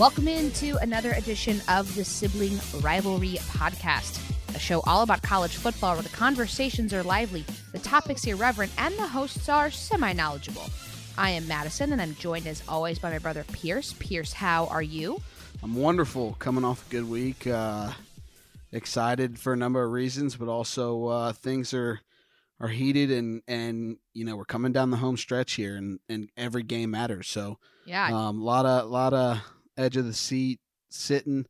Welcome into another edition of the Sibling Rivalry Podcast, a show all about college football where the conversations are lively, the topics irreverent, and the hosts are semi knowledgeable. I am Madison, and I'm joined as always by my brother Pearce. Pearce, how are you? I'm wonderful, coming off a good week. Uh, excited for a number of reasons, but also uh, things are are heated, and and you know we're coming down the home stretch here, and and every game matters. So Yeah, um, lot of lot of edge of the seat sitting.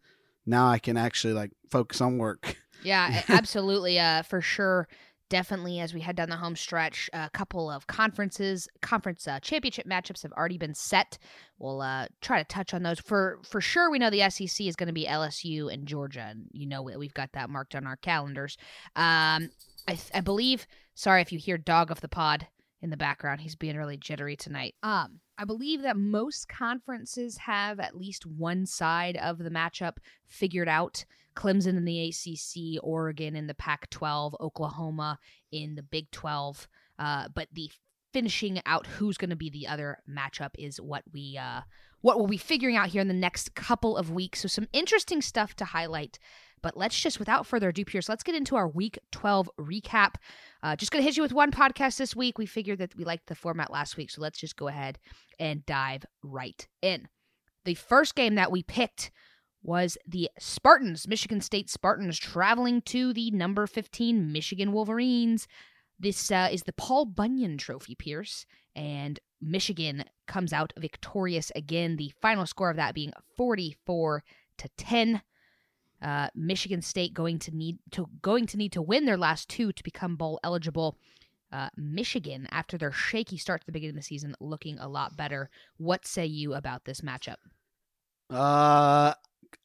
Now I can actually like focus on work. Yeah, absolutely. Uh, for sure. Definitely, as we head down the home stretch, a couple of conferences, conference uh, championship matchups have already been set. We'll uh, try to touch on those. For for sure, we know the SEC is going to be LSU and Georgia, and you know we- we've got that marked on our calendars. Um, I, I believe. Sorry if you hear dog of the pod in the background. He's being really jittery tonight. Um, I believe that most conferences have at least one side of the matchup figured out. Clemson in the ACC, Oregon in the Pac 12, Oklahoma in the Big 12. Uh, but the finishing out who's going to be the other matchup is what we uh, what we'll be figuring out here in the next couple of weeks. So some interesting stuff to highlight. But let's just, without further ado, Pearce, let's get into our Week 12 recap. Uh, just going to hit you with one podcast this week. We figured that we liked the format last week, so let's just go ahead and dive right in. The first game that we picked was the Spartans, Michigan State Spartans, traveling to the number 15 Michigan Wolverines. This uh, is the Paul Bunyan Trophy, Pearce, and Michigan comes out victorious again. The final score of that being 44 to 10. Uh, Michigan State going to need to going to need to win their last two to become bowl eligible. Uh, Michigan, after their shaky start to the beginning of the season, looking a lot better. What say you about this matchup? Uh,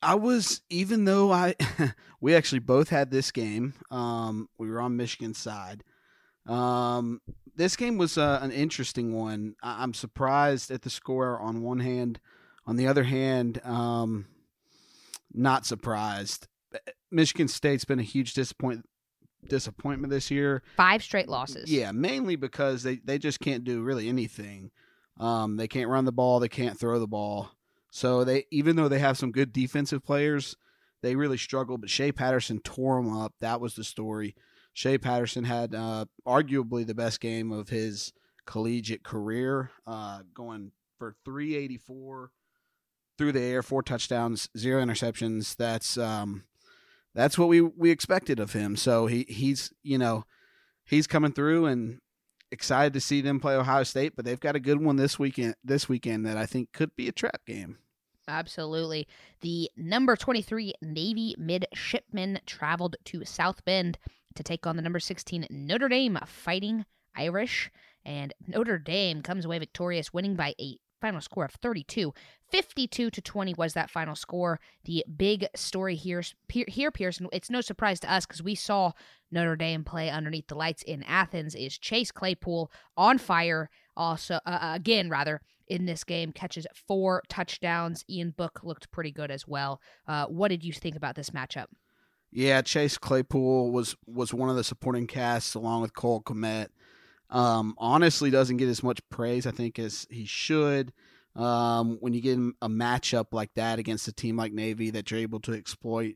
I was even though I we actually both had this game. Um, we were on Michigan's side. Um, this game was uh, an interesting one. I- I'm surprised at the score on one hand. On the other hand, um, not surprised. Michigan State's been a huge disappoint disappointment this year. Five straight losses. Yeah, mainly because they, they just can't do really anything. Um, they can't run the ball, they can't throw the ball. So they even though they have some good defensive players, they really struggle. But Shea Patterson tore them up. That was the story. Shea Patterson had uh, arguably the best game of his collegiate career, uh, going for 384 through the air, four touchdowns, zero interceptions. That's um, that's what we we expected of him. So he he's you know he's coming through and excited to see them play Ohio State, but they've got a good one this weekend this weekend that I think could be a trap game. Absolutely. The number 23 Navy midshipmen traveled to South Bend to take on the number 16 Notre Dame Fighting Irish. And Notre Dame comes away victorious, winning by a final score of 32. 52 to 20 was that final score. The big story here, here Pearson, it's no surprise to us because we saw Notre Dame play underneath the lights in Athens, is Chase Claypool on fire. Also, uh, again, rather, in this game, catches four touchdowns. Ian Book looked pretty good as well. Uh, what did you think about this matchup? Yeah, Chase Claypool was was one of the supporting casts along with Cole Kmet. Um, honestly, doesn't get as much praise I think as he should. Um, when you get a matchup like that against a team like Navy that you're able to exploit,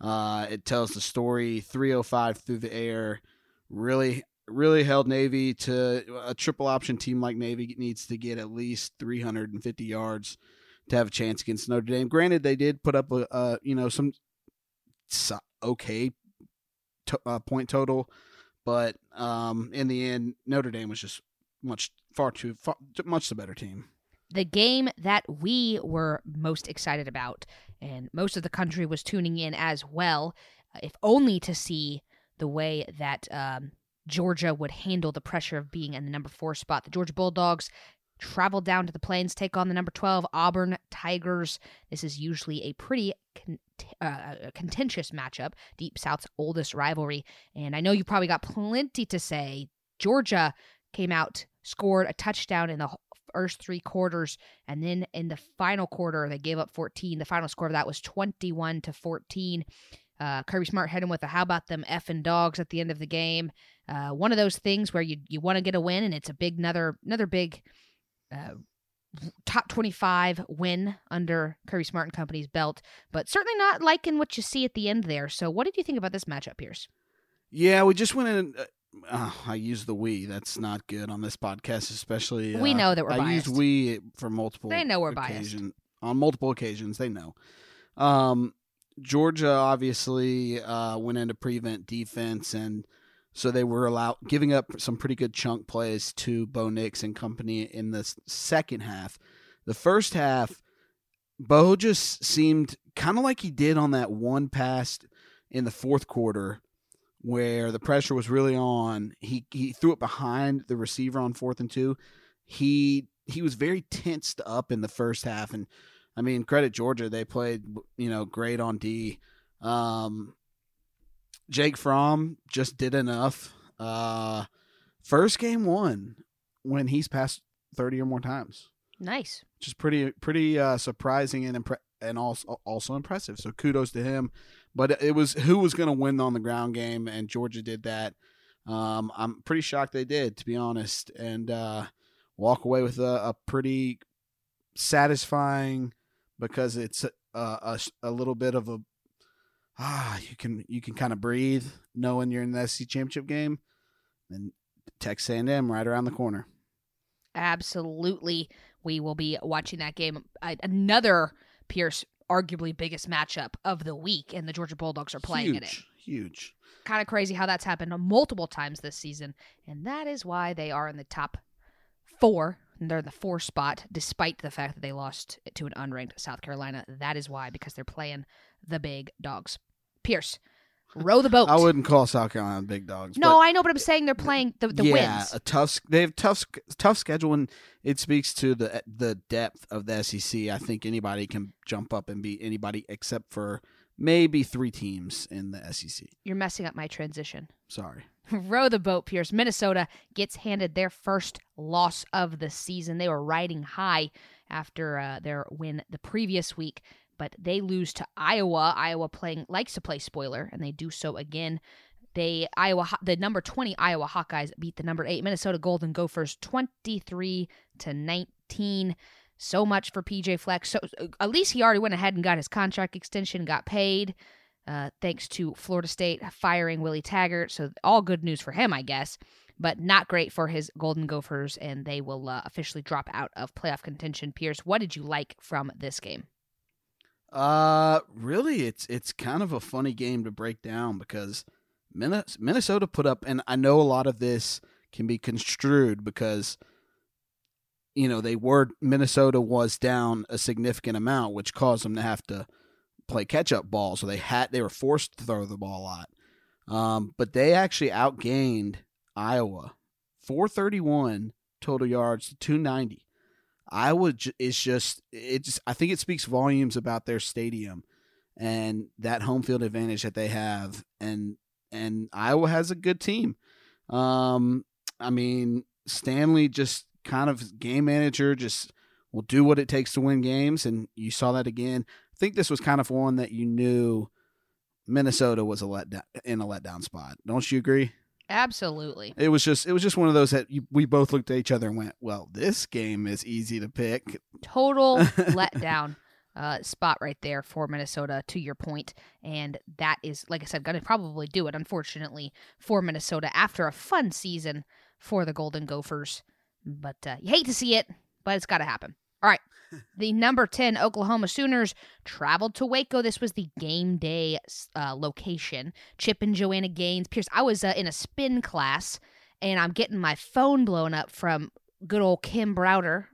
uh, it tells the story. 305 through the air, really, really held Navy to a triple option team like Navy needs to get at least 350 yards to have a chance against Notre Dame. Granted, they did put up a, you know some okay to, uh, point total, but um, in the end, Notre Dame was just much far too far, much the better team. The game that we were most excited about, and most of the country was tuning in as well, if only to see the way that um, Georgia would handle the pressure of being in the number four spot. The Georgia Bulldogs travel down to the plains, take on the number 12 Auburn Tigers. This is usually a pretty uh, contentious matchup, Deep South's oldest rivalry. And I know you probably got plenty to say. Georgia came out, scored a touchdown in the first three quarters, and then in the final quarter, they gave up 14. The final score of that was 21 to 14. Uh, Kirby Smart him with a "How about them effing dogs?" at the end of the game. Uh, one of those things where you you want to get a win, and it's a big another another big uh, top 25 win under Kirby Smart and Company's belt, but certainly not liking what you see at the end there. So, what did you think about this matchup, Pearce? Yeah, we just went in. Uh, uh, I use the we. That's not good on this podcast, especially. Uh, we know that we're I biased. used we for multiple. They know we're occasion, on multiple occasions. They know. Um, Georgia obviously uh, went into prevent defense, and so they were allowed giving up some pretty good chunk plays to Bo Nix and company in the second half. The first half, Bo just seemed kind of like he did on that one pass in the fourth quarter where the pressure was really on. He he threw it behind the receiver on fourth and two. He he was very tensed up in the first half, and I mean credit Georgia. They played you know great on D. Um, Jake Fromm just did enough. Uh, first game won when he's passed thirty or more times, Nice. which is pretty pretty uh, surprising and impre- and also also impressive. So kudos to him. But it was who was going to win on the ground game, and Georgia did that. Um, I'm pretty shocked they did, to be honest, and uh, walk away with a, a pretty satisfying because it's a, a, a little bit of a ah you can you can kind of breathe knowing you're in the SC championship game, and Texas A&M right around the corner. Absolutely. We will be watching that game. Another Pearce, arguably biggest matchup of the week, and the Georgia Bulldogs are playing huge, in it. huge. Kind of crazy how that's happened multiple times this season, and that is why they are in the top four. And they're in the four spot, despite the fact that they lost to an unranked South Carolina. That is why, because they're playing the big dogs. Pearce, row the boat. I wouldn't call South Carolina big dogs. no, I know, but I'm saying they're playing the, the wins. yeah, wins. a tough. They have tough tough schedule, and it speaks to the the depth of the SEC. I think anybody can jump up and beat anybody except for maybe three teams in the SEC. You're messing up my transition. Sorry. row the boat, Pearce. Minnesota gets handed their first loss of the season. They were riding high after uh, their win the previous week, but they lose to Iowa. Iowa playing likes to play spoiler, and they do so again. They Iowa the number twenty Iowa Hawkeyes beat the number eight Minnesota Golden Gophers twenty three to nineteen. So much for PJ Fleck. So at least he already went ahead and got his contract extension, got paid uh, thanks to Florida State firing Willie Taggart. So all good news for him, I guess, but not great for his Golden Gophers, and they will uh, officially drop out of playoff contention. Pierce, what did you like from this game? Uh, really, it's it's kind of a funny game to break down because Minnesota put up, and I know a lot of this can be construed because you know they were Minnesota was down a significant amount, which caused them to have to play catch up ball. So they had they were forced to throw the ball a lot. Um, but they actually outgained Iowa, four thirty one total yards to two ninety. Iowa j- is just it just I think it speaks volumes about their stadium and that home field advantage that they have and and Iowa has a good team. Um I mean Stanley just kind of game manager just will do what it takes to win games and you saw that again. I think this was kind of one that you knew Minnesota was a letdown in a letdown spot. Don't you agree? Absolutely. It was just it was just one of those that you, we both looked at each other and went, "Well, this game is easy to pick." Total letdown uh, spot right there for Minnesota, to your point. And that is, like I said, going to probably do it, unfortunately, for Minnesota after a fun season for the Golden Gophers. But uh, you hate to see it, but it's got to happen. The number 10 Oklahoma Sooners traveled to Waco. This was the game day uh, location. Chip and Joanna Gaines. Pearce, I was uh, in a spin class and I'm getting my phone blown up from good old Kim Browder.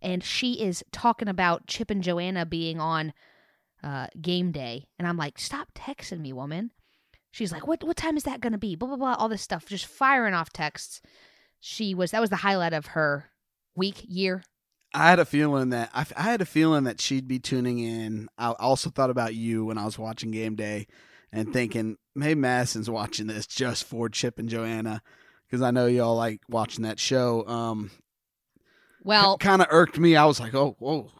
And she is talking about Chip and Joanna being on uh, game day. And I'm like, stop texting me, woman. She's like, what, what time is that going to be? Blah, blah, blah. All this stuff. Just firing off texts. She was, that was the highlight of her week, year, I had a feeling that I, I, had a feeling that she'd be tuning in. I also thought about you when I was watching game day, and thinking maybe Madison's watching this just for Chip and Joanna because I know y'all like watching that show. Um, well, kind of irked me. I was like, oh, whoa,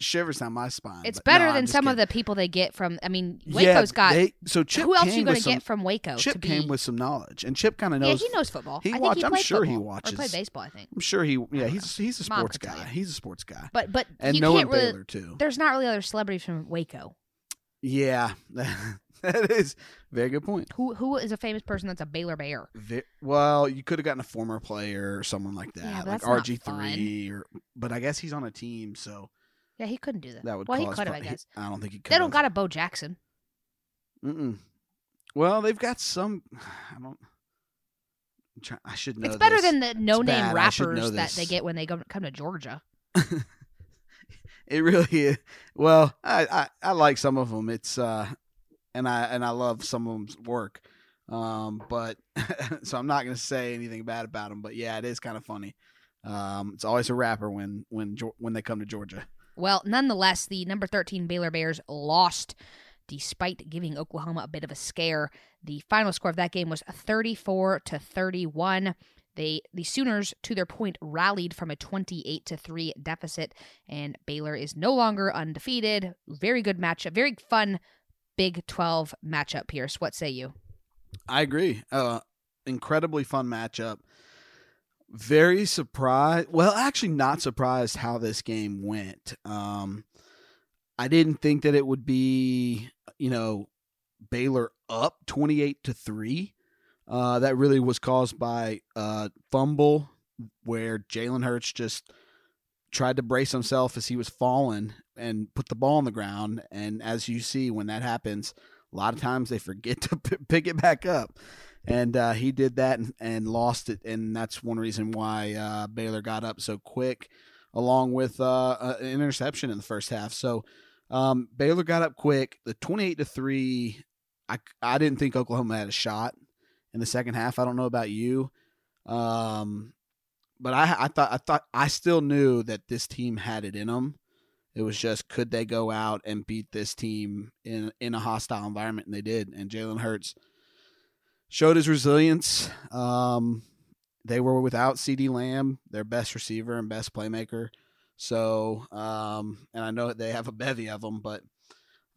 shivers down my spine. It's better no, than some of the people they get from. I mean, Yeah, Waco's got. they- so Chip who else came are you going with to some, get from Waco Chip be? came with some knowledge, and Chip kind of knows. yeah, he knows football. he I watch, he I'm sure he football, or played watches. baseball. I think. I'm sure he. Yeah, he's he's a sports guy. He's a sports guy, But but and you knowing can't really. Baylor too. There's not really other celebrities from Waco. Yeah, that is very good point. Who who is a famous person that's a Baylor Bear? Well, you could have gotten a former player or someone like that, Yeah, like RG three, or but I guess he's on a team, so Yeah, he couldn't do that. that would. well, he could have, I he- guess. I don't think he could. They don't got a Bo Jackson. Mm-mm. Well, they've got some. I don't. I should know. it's better this. than the no name bad. I should know rappers that they get when they go, come to Georgia. It really is. Well, I, I I like some of them. It's uh, and I and I love some of them's work. Um, but so I'm not gonna say anything bad about them. But yeah, it is kind of funny. Um, it's always a rapper when when when they come to Georgia. Well, nonetheless, the number 13 Baylor Bears lost despite giving Oklahoma a bit of a scare. The final score of that game was 34 to 31. They the Sooners to their point rallied from a 28 to 3 deficit and Baylor is no longer undefeated. Very good matchup, very fun Big 12 matchup, Pearce. What say you? I agree. Uh, incredibly fun matchup. Very surprised. Well, actually, not surprised how this game went. Um, I didn't think that it would be, you know, Baylor up twenty-eight to three. Uh, that really was caused by a fumble where Jalen Hurts just tried to brace himself as he was falling and put the ball on the ground. And as you see, when that happens, a lot of times they forget to p- pick it back up. And uh, he did that and, and lost it. And that's one reason why uh, Baylor got up so quick, along with uh, an interception in the first half. So um, Baylor got up quick. The 28 to 3, I, I didn't think Oklahoma had a shot in the second half. I don't know about you. Um, but I, I thought I thought I still knew that this team had it in them. It was just could they go out and beat this team in in a hostile environment, and they did. And Jalen Hurts showed his resilience. Um, they were without CeeDee Lamb, their best receiver and best playmaker. So, um, and I know they have a bevy of them, but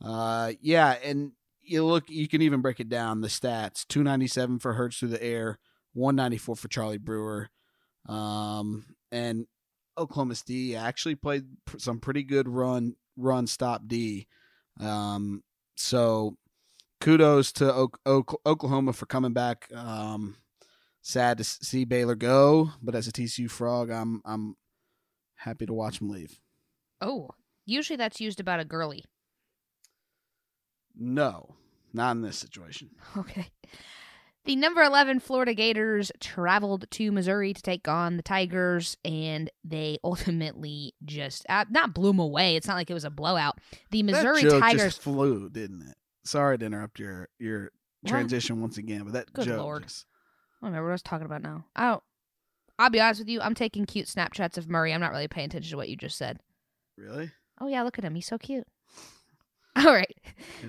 uh, yeah, and you look, you can even break it down the stats: two ninety seven for Hurts through the air, one ninety four for Charlie Brewer. Um, and Oklahoma D actually played some pretty good run run stop D. Um, so kudos to o- o- Oklahoma for coming back. Um, sad to see Baylor go, but as a TCU frog, I'm I'm happy to watch them leave. Oh, usually that's used about a girly. No, not in this situation. Okay. The number 11 Florida Gators traveled to Missouri to take on the Tigers, and they ultimately just uh, not blew them away. It's not like it was a blowout. The Missouri Tigers. just flew, didn't it? Sorry to interrupt your your What? transition once again, but that Good joke Lord. just- I don't remember what I was talking about now. I don't. I'll be honest with you. I'm taking cute Snapchats of Murray. I'm not really paying attention to what you just said. really. Oh yeah, look at him. He's so cute. All right.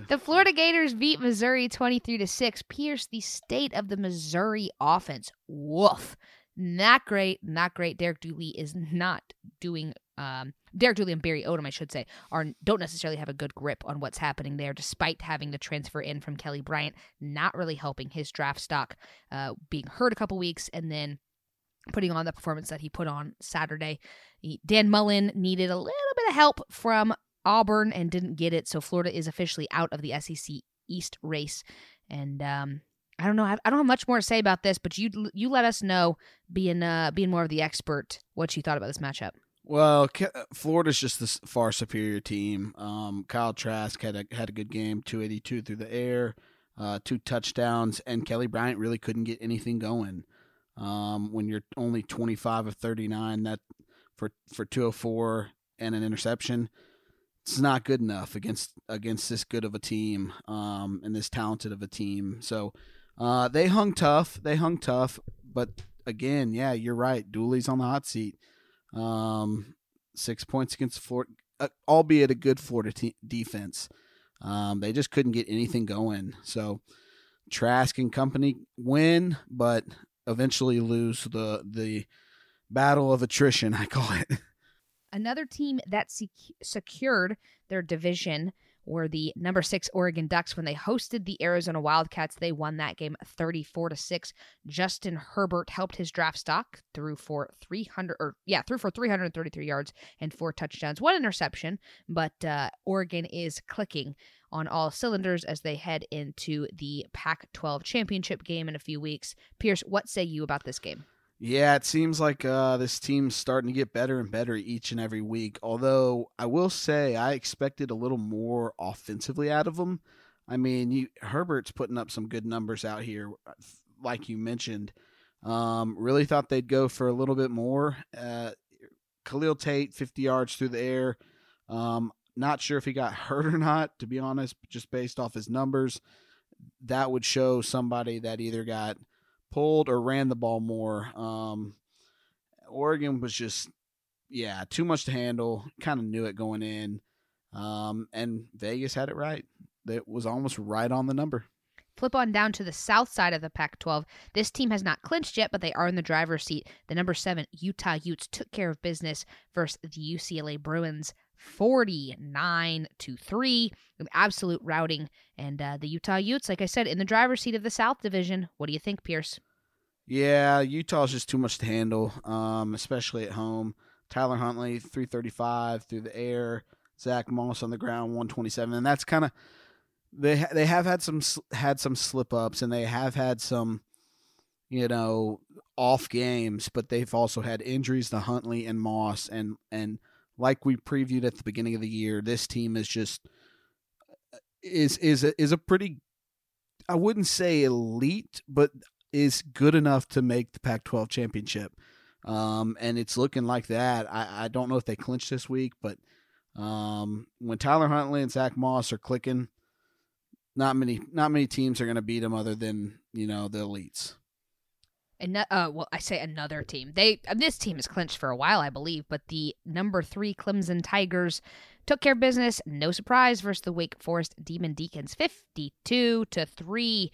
The Florida Gators beat Missouri 23 to 6. Pearce the state of the Missouri offense. Woof. Not great, not great. Derek Dooley is not doing um Derek Dooley and Barry Odom, I should say, are don't necessarily have a good grip on what's happening there, despite having the transfer in from Kelly Bryant, not really helping his draft stock, uh, being hurt a couple weeks and then putting on the performance that he put on Saturday. Dan Mullen needed a little bit of help from Auburn and didn't get it, so Florida is officially out of the SEC East race. And um, I don't know, I don't have much more to say about this, but you you let us know, being uh being more of the expert, what you thought about this matchup. Well, Florida's just the s- far superior team. Um, Kyle Trask had a had a good game, two eighty two through the air, uh, two touchdowns, and Kelly Bryant really couldn't get anything going. Um, when you're only twenty five of thirty nine, that for for two hundred four and an interception, it's not good enough against against this good of a team, um, and this talented of a team. So, uh, they hung tough. They hung tough, but again, yeah, you're right. Dooley's on the hot seat. Um, six points against Florida, uh, albeit a good Florida te- defense. Um, they just couldn't get anything going. So Trask and company win, but eventually lose the the battle of attrition. I call it. Another team that sec- secured their division were the number six Oregon Ducks when they hosted the Arizona Wildcats. They won that game 34 to 6. Justin Herbert helped his draft stock through for 300 or yeah, through for 333 yards and four touchdowns, one interception, but uh, Oregon is clicking on all cylinders as they head into the Pac 12 championship game in a few weeks. Pearce, what say you about this game? Yeah, it seems like uh, this team's starting to get better and better each and every week. Although I will say I expected a little more offensively out of them. I mean, you, Herbert's putting up some good numbers out here, like you mentioned. Um, really thought they'd go for a little bit more. Uh, Khalil Tate, 50 yards through the air. Um, not sure if he got hurt or not, to be honest, just based off his numbers. That would show somebody that either got – pulled or ran the ball more. Um, Oregon was just, yeah, too much to handle. Kind of knew it going in. Um, and Vegas had it right. It was almost right on the number. Flip on down to the south side of the Pac 12. This team has not clinched yet, but they are in the driver's seat. The number seven Utah Utes took care of business versus the UCLA Bruins 49 to 3. Absolute routing. And uh, the Utah Utes, like I said, in the driver's seat of the South Division. What do you think, Pearce? Yeah, Utah's just too much to handle, um, especially at home. Tyler Huntley, 335 through the air. Zach Moss on the ground, 127. And that's kind of they they have had some had some slip ups and they have had some you know off games, but they've also had injuries to Huntley and Moss and and like we previewed at the beginning of the year, this team is just is is a, is a pretty I wouldn't say elite, but is good enough to make the Pac-12 championship. Um, and it's looking like that. I, I don't know if they clinch this week, but um, when Tyler Huntley and Zach Moss are clicking, not many not many teams are going to beat them other than you know the elites. And uh, well, I say another team. They uh, this team is clinched for a while, I believe, but the number three Clemson Tigers took care of business. No surprise versus the Wake Forest Demon Deacons, fifty-two to three.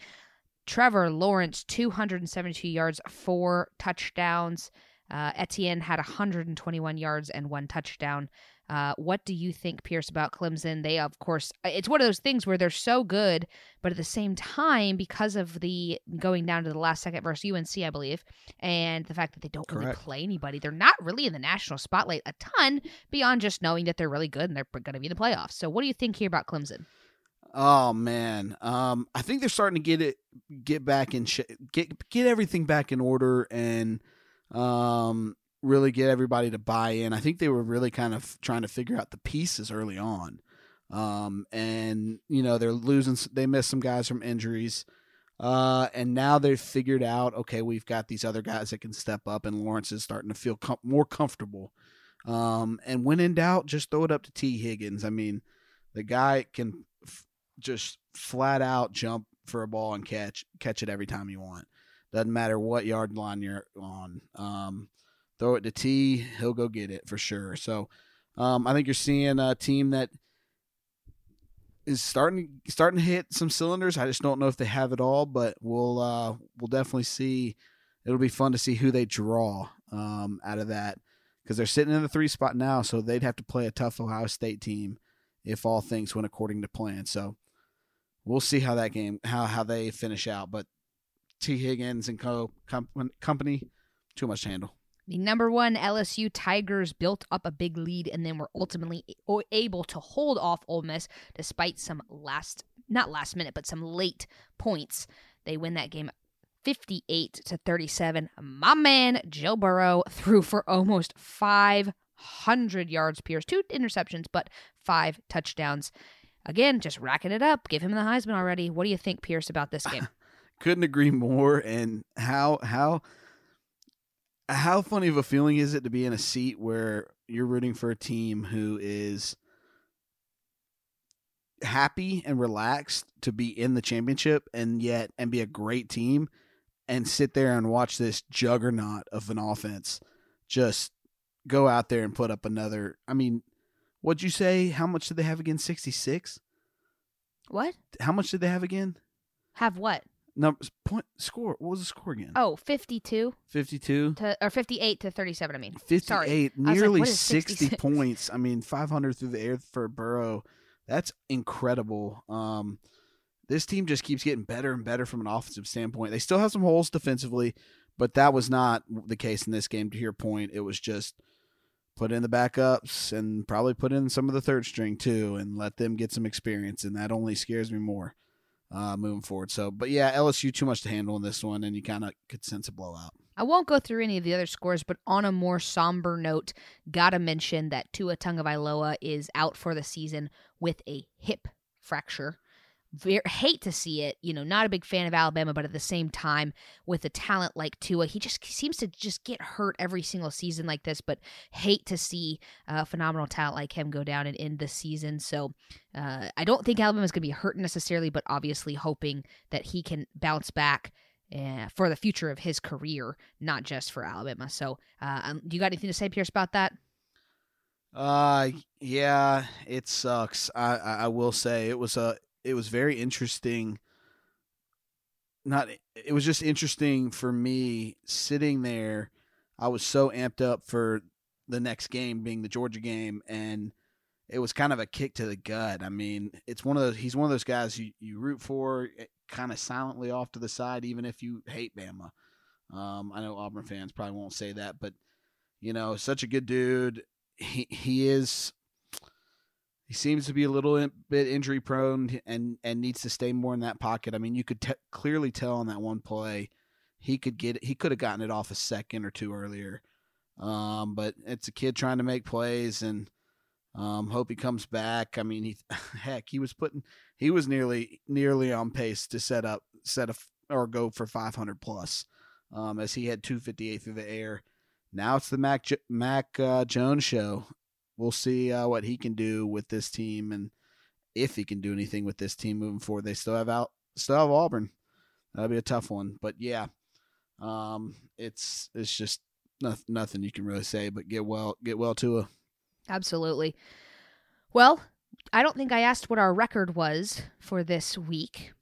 Trevor Lawrence, two hundred and seventy-two yards, four touchdowns. Uh, Etienne had 121 yards and one touchdown. Uh, what do you think, Pearce, about Clemson? They, of course, uh, it's one of those things where they're so good, but at the same time, because of the going down to the last second versus UNC, I believe, and the fact that they don't Correct. really play anybody, they're not really in the national spotlight a ton beyond just knowing that they're really good and they're going to be in the playoffs. So, what do you think here about Clemson? Oh man, um, I think they're starting to get it, get back in, sh- get get everything back in order, and um, really get everybody to buy in. I think they were really kind of trying to figure out the pieces early on. Um, and you know they're losing. They missed some guys from injuries, uh, and now they've figured out. Okay, we've got these other guys that can step up, and Lawrence is starting to feel com- more comfortable. Um, and when in doubt, just throw it up to Tee Higgins. I mean, the guy can f- just flat out jump for a ball and catch catch it every time you want. Doesn't matter what yard line you're on. Um, throw it to Tee, he'll go get it for sure. So um, I think you're seeing a team that is starting starting to hit some cylinders. I just don't know if they have it all, but we'll uh, we'll definitely see. It'll be fun to see who they draw um, out of that because they're sitting in the three spot now, so they'd have to play a tough Ohio State team if all things went according to plan. So we'll see how that game how how they finish out. But Tee Higgins and co com- company too much to handle. The number one LSU Tigers built up a big lead and then were ultimately able to hold off Ole Miss despite some last, not last minute, but some late points. They win that game 58 to 37. My man Joe Burrow threw for almost 500 yards, Pearce, two interceptions, but five touchdowns. Again, just racking it up. Give him the Heisman already. What do you think, Pearce, about this game? Couldn't agree more. And how how how funny of a feeling is it to be in a seat where you're rooting for a team who is happy and relaxed to be in the championship and yet and be a great team and sit there and watch this juggernaut of an offense just go out there and put up another I mean what'd you say? How much did they have again? 66 what? How much did they have again? Have what numbers point score. What was the score again? Oh, 52 52 to or 58 to 37, I mean. 58 Sorry. Was like, nearly 60 66? points i mean 500 through the air for burrow that's incredible um this team just keeps getting better and better from an offensive standpoint they still have some holes defensively but that was not the case in this game to your point it was just put in the backups and probably put in some of the third string too and let them get some experience and that only scares me more uh moving forward so but yeah lsu too much to handle in this one and you kind of could sense a blowout I won't go through any of the other scores, but on a more somber note, gotta mention that Tua Tagovailoa is out for the season with a hip fracture. Ver hate to see it, you know, not a big fan of Alabama, but at the same time, with a talent like Tua, he just seems to just get hurt every single season like this. But hate to see a phenomenal talent like him go down and end the season. So uh, I don't think Alabama's going to be hurt necessarily, but obviously hoping that he can bounce back uh, for the future of his career, not just for Alabama. So, uh, um, do you got anything to say, Pearce, about that? Uh, yeah, it sucks. I I will say it was a it was very interesting. Not it was just interesting for me sitting there. I was so amped up for the next game being the Georgia game, and it was kind of a kick to the gut. I mean, it's one of those. He's one of those guys you you root for, kind of silently off to the side, even if you hate Bama. Um, I know Auburn fans probably won't say that, but you know, such a good dude. He he is. He seems to be a little bit injury prone and and needs to stay more in that pocket. I mean, you could te- clearly tell on that one play, he could get he could have gotten it off a second or two earlier. Um, but it's a kid trying to make plays and um, hope he comes back. I mean, he heck, he was putting he was nearly nearly on pace to set up set a or go for 500 plus um, as he had 258 through the air. Now it's the Mac Mac uh, Jones show. We'll see uh, what he can do with this team and if he can do anything with this team moving forward. They still have out still have Auburn. That'll be a tough one, but yeah, um, it's it's just nothing, nothing you can really say. But get well, get well to a Absolutely. Well, I don't think I asked what our record was for this week.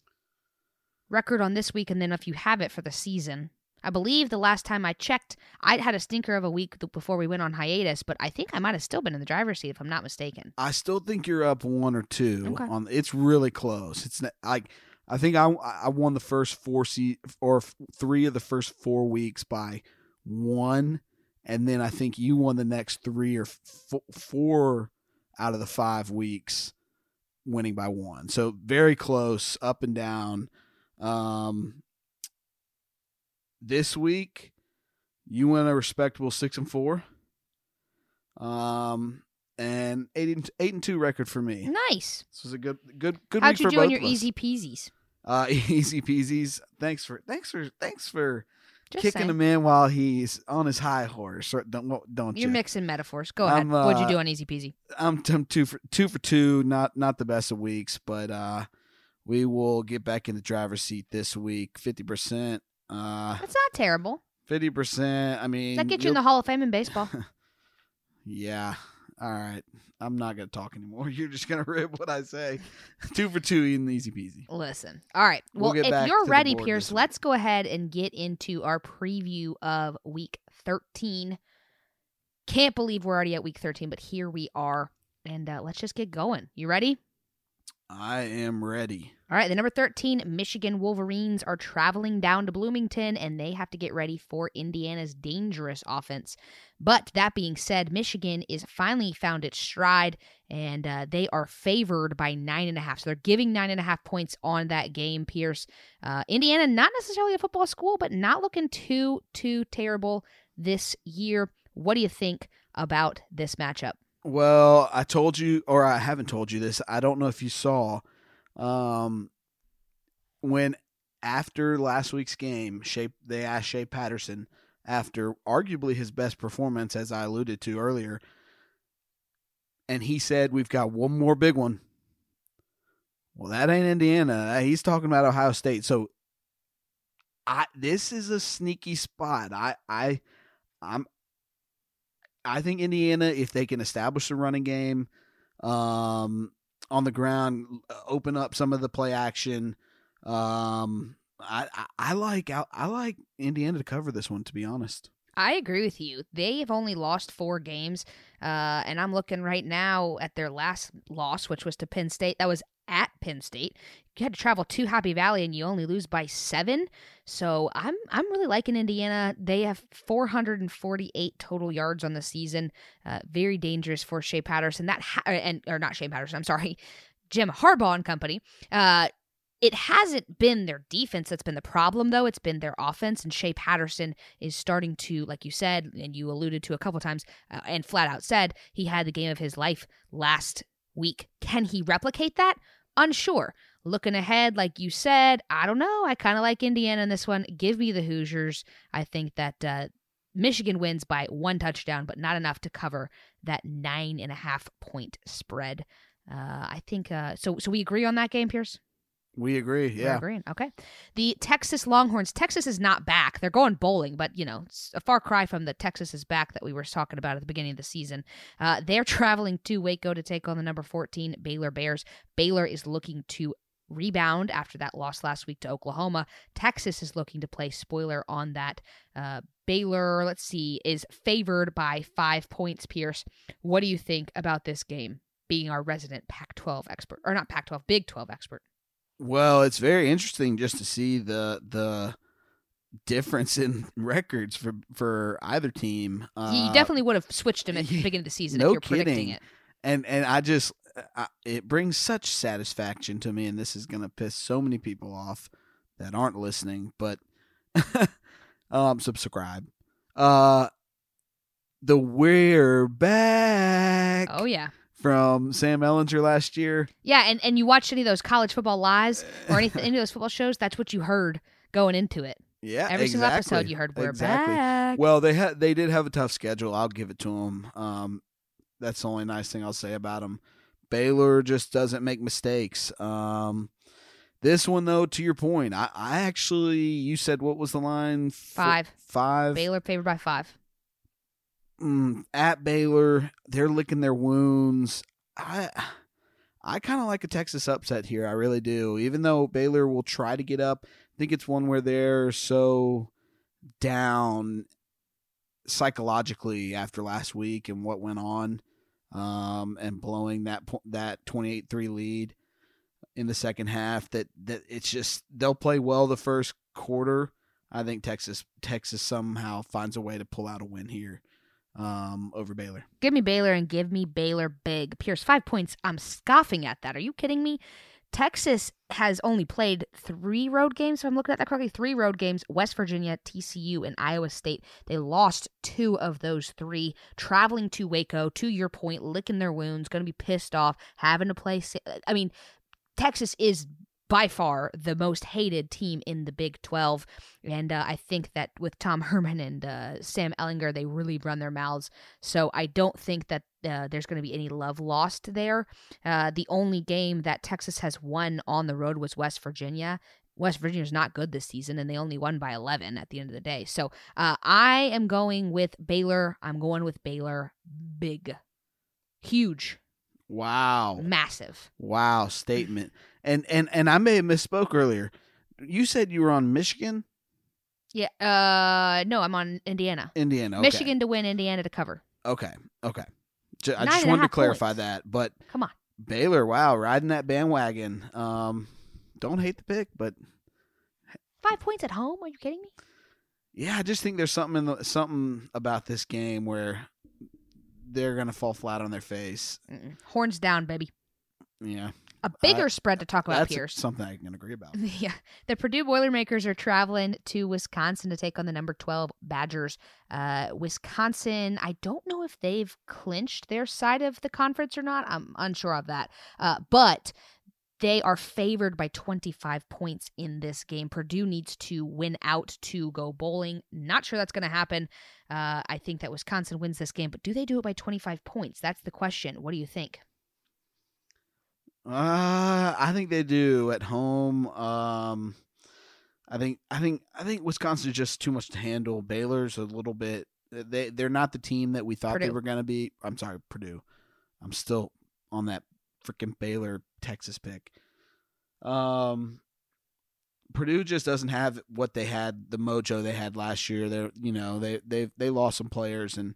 Record on this week, and then if you have it for the season. I believe the last time I checked, I had a stinker of a week before we went on hiatus, but I think I might have still been in the driver's seat if I'm not mistaken. I still think you're up one or two. Okay. On it's really close. It's like I think I I won the first four se- or three of the first four weeks by one, and then I think you won the next three or f- four out of the five weeks, winning by one. So very close, up and down. Um, this week, you went a respectable six and four. Um, and eight and eight and two record for me. Nice. This was a good good good How'd week you do on your easy peasies? Uh, easy peasies. Thanks for thanks for thanks for Just kicking saying. him in while he's on his high horse. Or Don't don't You're you? mixing metaphors. Go ahead. I'm, What'd you uh, do on easy peasy? I'm, I'm two for two for two. Not not the best of weeks, but uh, we will get back in the driver's seat this week. Fifty percent. Uh, That's not terrible. fifty percent. I mean, That gets you in the Hall of Fame in baseball. Yeah. All right. I'm not gonna talk anymore. You're just gonna rip what I say. two for two, eating easy peasy. Listen. All right. We'll Well, if you're ready, Pearce, let's go ahead and get into our preview of week 13. Can't believe we're already at week 13, but here we are. And uh, let's just get going. You ready? I am ready. All right. The number 13 Michigan Wolverines are traveling down to Bloomington, and they have to get ready for Indiana's dangerous offense. But that being said, Michigan is finally found its stride, and uh, they are favored by nine and a half. So they're giving nine and a half points on that game, Pearce. Uh, Indiana, not necessarily a football school, but not looking too, too terrible this year. What do you think about this matchup? Well, I told you, or I haven't told you this. I don't know if you saw, um, when after last week's game, Shea, they asked Shea Patterson after arguably his best performance, as I alluded to earlier, and he said, "We've got one more big one." Well, that ain't Indiana. He's talking about Ohio State. So, I this is a sneaky spot. I I I'm I think Indiana, if they can establish the running game um, on the ground, open up some of the play action, um, I, I, I like I, I like Indiana to cover this one. To be honest, I agree with you. They've only lost four games, uh, and I'm looking right now at their last loss, which was to Penn State. That was at Penn State. You had to travel to Happy Valley, and you only lose by seven. So I'm I'm really liking Indiana. They have 448 total yards on the season. Uh, very dangerous for Shea Patterson. That ha- and or not Shea Patterson. I'm sorry, Jim Harbaugh and company. Uh, it hasn't been their defense that's been the problem, though. It's been their offense, and Shea Patterson is starting to, like you said, and you alluded to a couple times, uh, and flat out said he had the game of his life last week. Can he replicate that? Unsure. Looking ahead, like you said, I don't know. I kind of like Indiana in this one. Give me the Hoosiers. I think that uh, Michigan wins by one touchdown, but not enough to cover that nine and a half point spread. Uh, I think uh, so. So we agree on that game, Pearce. We agree. We're Yeah. agreeing. Okay. The Texas Longhorns. Texas is not back. They're going bowling, but you know, it's a far cry from the Texas is back that we were talking about at the beginning of the season. Uh, they're traveling to Waco to take on the number 14 Baylor Bears. Baylor is looking to rebound after that loss last week to Oklahoma. Texas is looking to play spoiler on that. Uh, Baylor, let's see, is favored by five points, Pearce. What do you think about this game? Being our resident Pac 12 expert, or not Pac 12, Big 12 expert. Well, it's very interesting just to see the the difference in records for for either team. Uh, you definitely would have switched him at the beginning of the season no if you're predicting kidding. it. and and I just I, it brings such satisfaction to me, and this is gonna piss so many people off that aren't listening, but um, subscribe. Uh, the we're back Oh yeah, from Sam Ehlinger last year. yeah. And and you watched any of those college football lies or anything, any of those football shows? That's what you heard going into it. Yeah, Every single episode, you heard we're Exactly. back. Well, they had they did have a tough schedule. I'll give it to them. Um, that's the only nice thing I'll say about them. Baylor just doesn't make mistakes. Um, this one though, to your point, I, I actually you said what was the line? Five. Five. Baylor favored by five. Mm, at Baylor, they're licking their wounds. I I kind of like a Texas upset here. I really do. Even though Baylor will try to get up, I think it's one where they're so down psychologically after last week and what went on, um, and blowing that that twenty eight three lead in the second half. That that it's just they'll play well the first quarter. I think Texas Texas somehow finds a way to pull out a win here um, over Baylor. Give me Baylor and give me Baylor big. Pearce five points. I'm scoffing at that. Are you kidding me? Texas has only played three road games, if I'm looking at that correctly. Three road games West Virginia, TCU, and Iowa State. They lost two of those three. Traveling to Waco, to your point, licking their wounds, going to be pissed off, having to play. I mean, Texas is by far the most hated team in the Big 12. And uh, I think that with Tom Herman and uh, Sam Ehlinger, they really run their mouths. So I don't think that uh, there's going to be any love lost there. Uh, the only game that Texas has won on the road was West Virginia. West Virginia's not good this season, and they only won by 11 at the end of the day. So uh, I am going with Baylor. I'm going with Baylor big, huge, Wow. massive. Wow, statement. And and and I may have misspoke earlier. You said you were on Michigan, Yeah. Uh, no, I'm on Indiana. Indiana. Okay. Michigan to win, Indiana to cover. Okay. Okay. Ju- I just wanted to clarify points. that. But Come on. Baylor, wow, riding that bandwagon. Um, don't hate the pick, but Five points at home? Are you kidding me? yeah, I just think there's something in the, something about this game where they're gonna fall flat on their face. Mm-mm. Horns down, baby. Yeah, A bigger spread to talk about, that's Pearce. something I can agree about. Yeah. The Purdue Boilermakers are traveling to Wisconsin to take on the number 12 Badgers. Uh, Wisconsin, I don't know if they've clinched their side of the conference or not. I'm unsure of that. Uh, but they are favored by 25 points in this game. Purdue needs to win out to go bowling. Not sure that's going to happen. Uh, I think that Wisconsin wins this game, but do they do it by 25 points? That's the question. What do you think? Uh, I think they do at home. Um, I think I think I think Wisconsin's just too much to handle. Baylor's a little bit. They they're not the team that we thought they were gonna be. I'm sorry, Purdue. I'm still on that freaking Baylor Texas pick. Um, Purdue just doesn't have what they had, the mojo they had last year. They, you know, they they they lost some players, and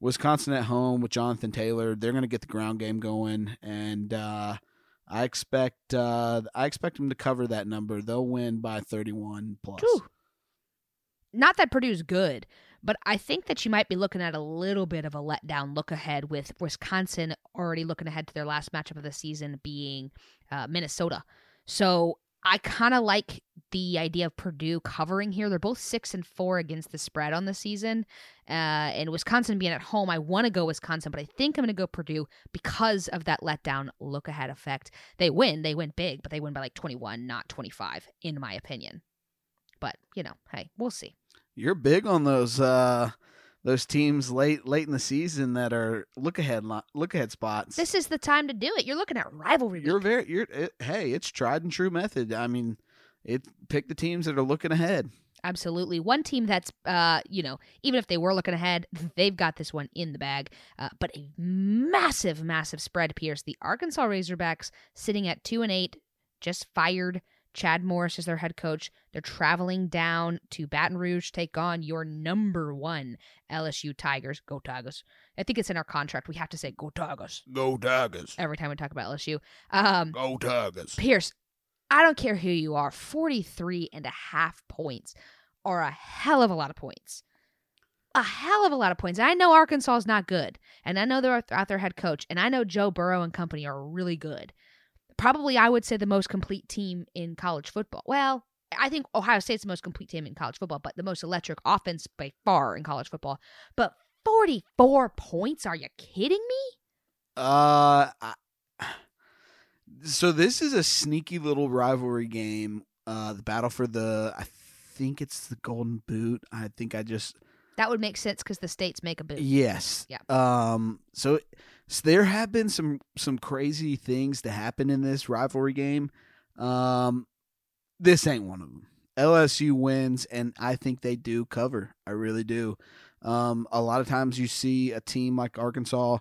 Wisconsin at home with Jonathan Taylor, they're going to get the ground game going, and uh, I expect uh, I expect them to cover that number. They'll win by thirty one plus. Whew. Not that Purdue's good, but I think that you might be looking at a little bit of a letdown look ahead with Wisconsin already looking ahead to their last matchup of the season being uh, Minnesota. So I kind of like the idea of Purdue covering here. They're both six and four against the spread on the season, uh, and Wisconsin being at home, I want to go Wisconsin, but I think I'm going to go Purdue because of that letdown look ahead effect. They win, they win big, but they win by like 21, not 25, in my opinion. But you know, hey, we'll see. You're big on those uh, those teams late late in the season that are look ahead look ahead spots. This is the time to do it. You're looking at rivalry. You're week. very you're it, hey, it's tried and true method. I mean, it pick the teams that are looking ahead. Absolutely. One team that's, uh, you know, even if they were looking ahead, they've got this one in the bag. Uh, but a massive, massive spread, Pearce. The Arkansas Razorbacks sitting at two and eight, just fired Chad Morris is their head coach. They're traveling down to Baton Rouge to take on your number one LSU Tigers. Go Tigers. I think it's in our contract. We have to say go Tigers. Go Tigers. Every time we talk about LSU. Um, go Tigers. Pearce, I don't care who you are. 43 and a half points are a hell of a lot of points. A hell of a lot of points. I know Arkansas is not good. And I know they're out their head coach. And I know Joe Burrow and company are really good probably I would say the most complete team in college football. Well, I think Ohio State's the most complete team in college football, but the most electric offense by far in college football. But 44 points? Are you kidding me? Uh I, so this is a sneaky little rivalry game. Uh the battle for the I think it's the Golden Boot. I think I just That would make sense cuz the states make a boot. Yes. Yeah. Um so so there have been some some crazy things to happen in this rivalry game. Um, this ain't one of them. LSU wins, and I think they do cover. I really do. Um, a lot of times you see a team like Arkansas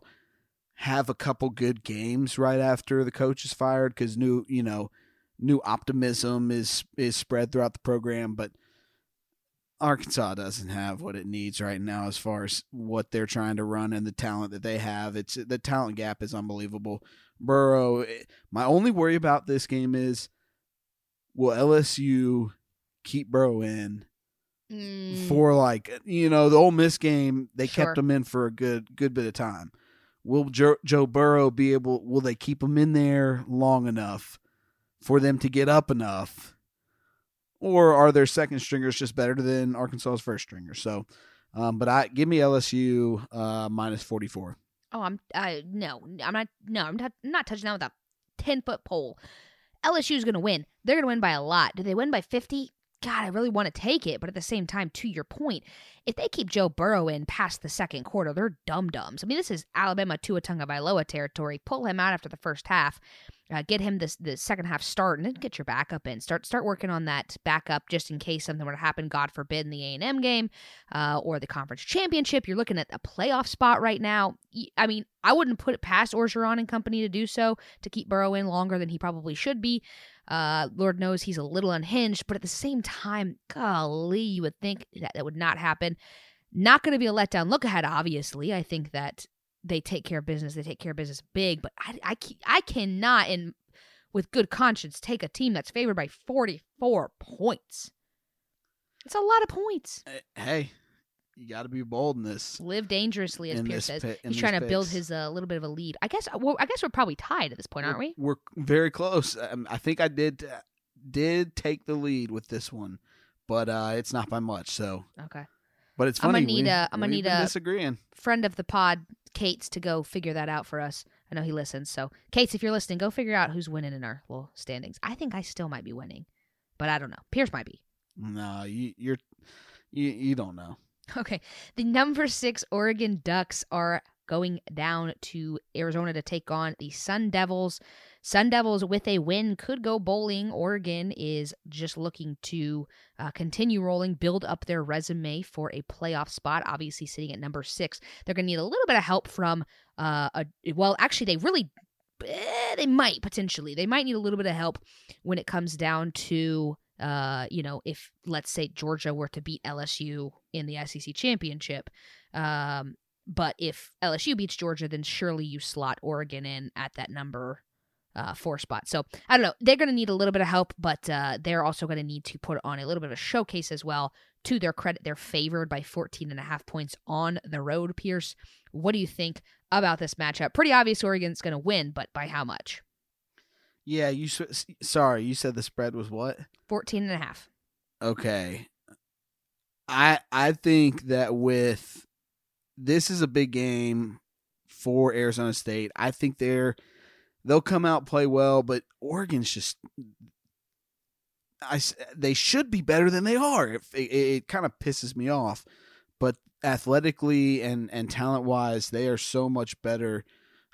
have a couple good games right after the coach is fired because new, you know, new optimism is is spread throughout the program. But Arkansas doesn't have what it needs right now as far as what they're trying to run and the talent that they have. It's the talent gap is unbelievable. Burrow, eh, my only worry about this game is will LSU keep Burrow in mm. for like you know the Ole Miss game? They Sure. kept him in for a good good bit of time. Will Joe, Joe Burrow be able? Will they keep him in there long enough for them to get up enough? Or are their second stringers just better than Arkansas's first stringer? So, um, but I give me LSU uh, minus forty four. Oh, I'm I no, I'm not no, I'm not I'm not touching that with a 10-foot pole. LSU's going to win. They're going to win by a lot. Do they win by 50? God, I really want to take it, but at the same time, to your point, if they keep Joe Burrow in past the second quarter, they're dum dums. I mean, this is Alabama Tua Tagovailoa territory. Pull him out after the first half, uh, get him this the second half start, and then get your backup in. Start start working on that backup just in case something were to happen. God forbid in the A and M game uh, or the conference championship. You're looking at a playoff spot right now. I mean, I wouldn't put it past Orgeron and company to do so to keep Burrow in longer than he probably should be. Uh, Lord knows he's a little unhinged, but at the same time, golly, you would think that that would not happen. Not going to be a letdown. Look ahead, obviously. I think that they take care of business. They take care of business big, but I, I, I cannot, in with good conscience, take a team that's favored by 44 points. It's a lot of points. Eh, Hey, you got to be bold in this. Live dangerously, as In Pearce says. pi- in He's trying to build picks. his uh, little bit of a lead. I guess. Well, I guess we're probably tied at this point, aren't we? We're very close. Um, I think I did uh, did take the lead with this one, but uh, it's not by much. So, Okay. but it's funny. I'm gonna need we- a- I'm gonna need a- disagreeing. Friend of the pod, Kate's, to go figure that out for us. I know he listens. So, Kate's, if you're listening, go figure out who's winning in our little standings. I think I still might be winning, but I don't know. Pearce might be. No, you you're you you don't know. Okay. The number six Oregon Ducks are going down to Arizona to take on the Sun Devils. Sun Devils, with a win, could go bowling. Oregon is just looking to uh, continue rolling, build up their resume for a playoff spot. Obviously, sitting at number six, they're going to need a little bit of help from uh, a well. Actually, they really eh, they might potentially they might need a little bit of help when it comes down to Uh, you know, if let's say Georgia were to beat LSU in the SEC championship, um, but if LSU beats Georgia, then surely you slot Oregon in at that number uh, four spot. So I don't know. They're going to need a little bit of help, but uh, they're also going to need to put on a little bit of a showcase as well. To their credit, they're favored by 14 and a half points on the road, Pearce. What do you think about this matchup? Pretty obvious Oregon's going to win, but by how much? Yeah, you sorry, you said the spread was what? 14 and a half. Okay. I I think that with this is a big game for Arizona State. I think they're they'll come out play well, but Oregon's just I they should be better than they are. It, it, it kind of pisses me off, but athletically and and talent wise, they are so much better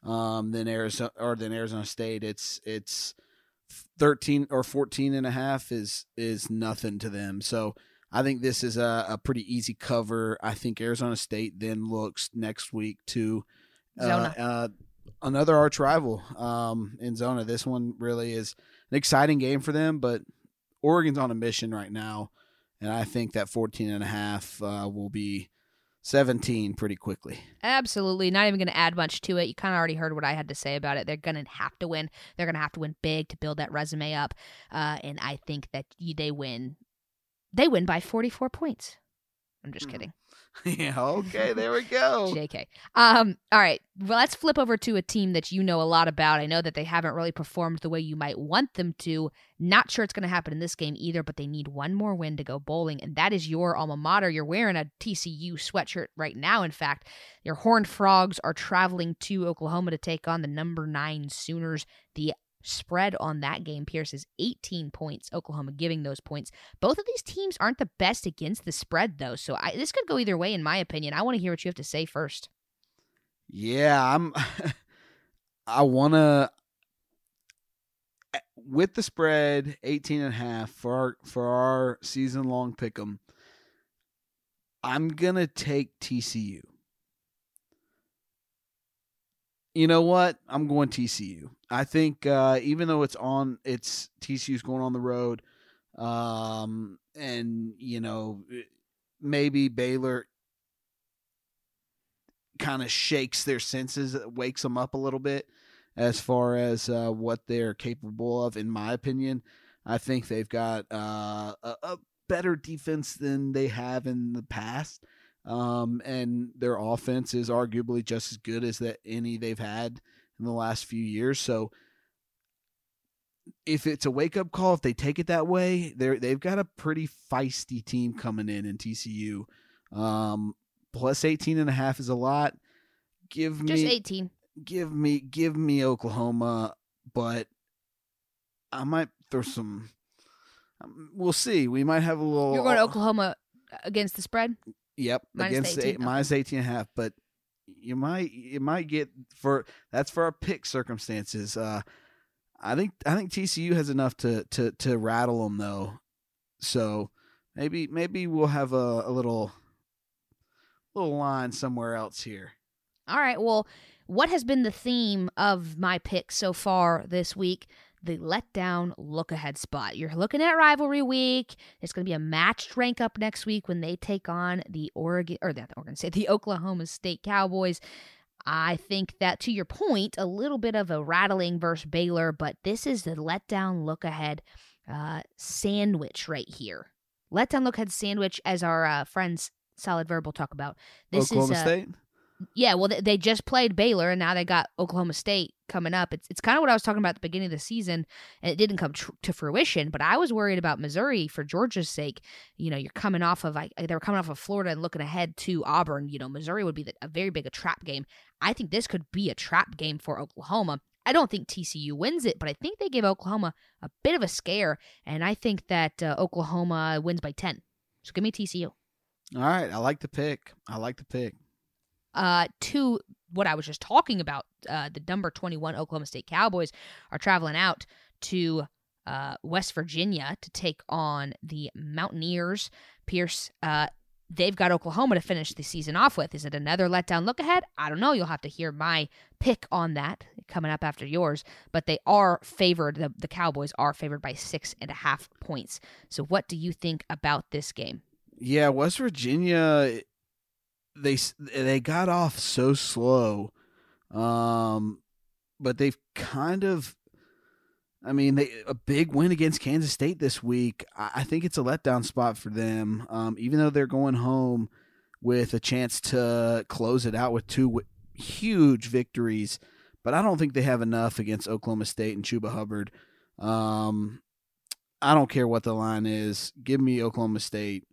um, than Arizona or than Arizona State. It's it's 13 or 14 and a half is is nothing to them. So I think this is a, a pretty easy cover. I think Arizona State then looks next week to uh, uh, another arch rival um, in Zona. This one really is an exciting game for them, but Oregon's on a mission right now, and I think that 14 and a half uh, will be 17 pretty quickly. Absolutely. Not even going to add much to it. You kind of already heard what I had to say about it. They're going to have to win. They're going to have to win big to build that resume up. Uh, and I think that they win. They win by 44 points. I'm just hmm. kidding. yeah, okay, there we go. JK. Um, all right. Well, let's flip over to a team that you know a lot about. I know that they haven't really performed the way you might want them to. Not sure it's going to happen in this game either, but they need one more win to go bowling, and that is your alma mater. You're wearing a TCU sweatshirt right now. In fact, your Horned Frogs are traveling to Oklahoma to take on the number nine Sooners. The spread on that game, Pearce, is 18 points. Oklahoma giving those points. Both of these teams aren't the best against the spread, though. So I, this could go either way, in my opinion. I want to hear what you have to say first. Yeah, I'm. I want to. Eh, with the spread 18 and a half for our for our season long pick 'em, I'm gonna take TCU. You know what? I'm going TCU. I think uh, even though it's on, it's TCU's going on the road, um, and you know maybe Baylor kind of shakes their senses, wakes them up a little bit as far as uh, what they're capable of. In my opinion, I think they've got uh, a, a, better defense than they have in the past. Um, and their offense is arguably just as good as that any they've had in the last few years. So if it's a wake up call, if they take it that way, they're they've got a pretty feisty team coming in in TCU. Um, plus 18 and a half is a lot. Give just me just 18. Give me give me Oklahoma, but I might throw some. Um, we'll see. We might have a little. You're going to Oklahoma against the spread. Yep, minus against the 18. The, minus 18 and a half, but you might you might get for that's for our pick circumstances. Uh, I think I think TCU has enough to to to rattle them though, so maybe maybe we'll have a, a little little line somewhere else here. All right. Well, what has been the theme of my pick so far this week? The letdown look ahead spot. You're looking at rivalry week. It's going to be a matched rank up next week when they take on the Oregon or the Oregon State, the Oklahoma State Cowboys. I think that to your point, a little bit of a rattling versus Baylor, but this is the letdown look ahead uh, sandwich right here. Letdown look ahead sandwich, as our uh, friends Solid Verbal talk about. This Oklahoma is uh, State. Yeah, well, they just played Baylor, and now they got Oklahoma State coming up. It's it's kind of what I was talking about at the beginning of the season, and it didn't come tr- to fruition. But I was worried about Missouri for Georgia's sake. You know, you're coming off of like they were coming off of Florida and looking ahead to Auburn. You know, Missouri would be the, a very big a trap game. I think this could be a trap game for Oklahoma. I don't think TCU wins it, but I think they give Oklahoma a bit of a scare, and I think that uh, Oklahoma wins by ten. So give me TCU. All right, I like the pick. I like the pick uh, to what I was just talking about. Uh, the number 21 Oklahoma State Cowboys are traveling out to uh, West Virginia to take on the Mountaineers. Pearce, uh, they've got Oklahoma to finish the season off with. Is it another letdown look ahead? I don't know. You'll have to hear my pick on that coming up after yours. But they are favored. The, the Cowboys are favored by six and a half points. So, what do you think about this game? Yeah, West Virginia, they they got off so slow, um, but they've kind of I mean, they, a big win against Kansas State this week. I, think it's a letdown spot for them, um, even though they're going home with a chance to close it out with two w- huge victories. But I don't think they have enough against Oklahoma State and Chuba Hubbard. Um, I don't care what the line is. Give me Oklahoma State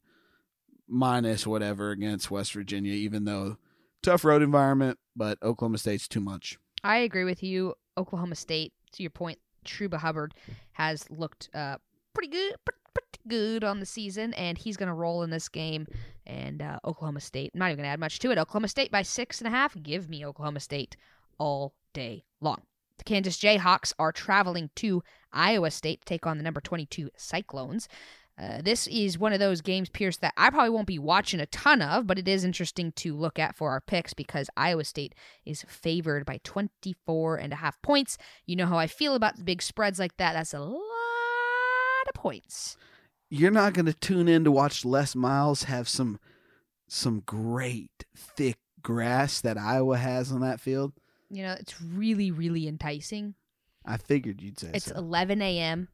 minus whatever against West Virginia, even though tough road environment, but Oklahoma State's too much. I agree with you. Oklahoma State, to your point, Chuba Hubbard has looked uh, pretty good, pretty, good on the season, and he's going to roll in this game. And uh, Oklahoma State, I'm not even going to add much to it. Oklahoma State by six and a half. Give me Oklahoma State all day long. The Kansas Jayhawks are traveling to Iowa State to take on the number 22 Cyclones. Uh, this is one of those games, Pearce, that I probably won't be watching a ton of, but it is interesting to look at for our picks because Iowa State is favored by 24 and a half points. You know how I feel about big spreads like that. That's a lot of points. You're not going to tune in to watch Les Miles have some some great thick grass that Iowa has on that field. You know, it's really, really enticing. I figured you'd say it's so. 11 a.m.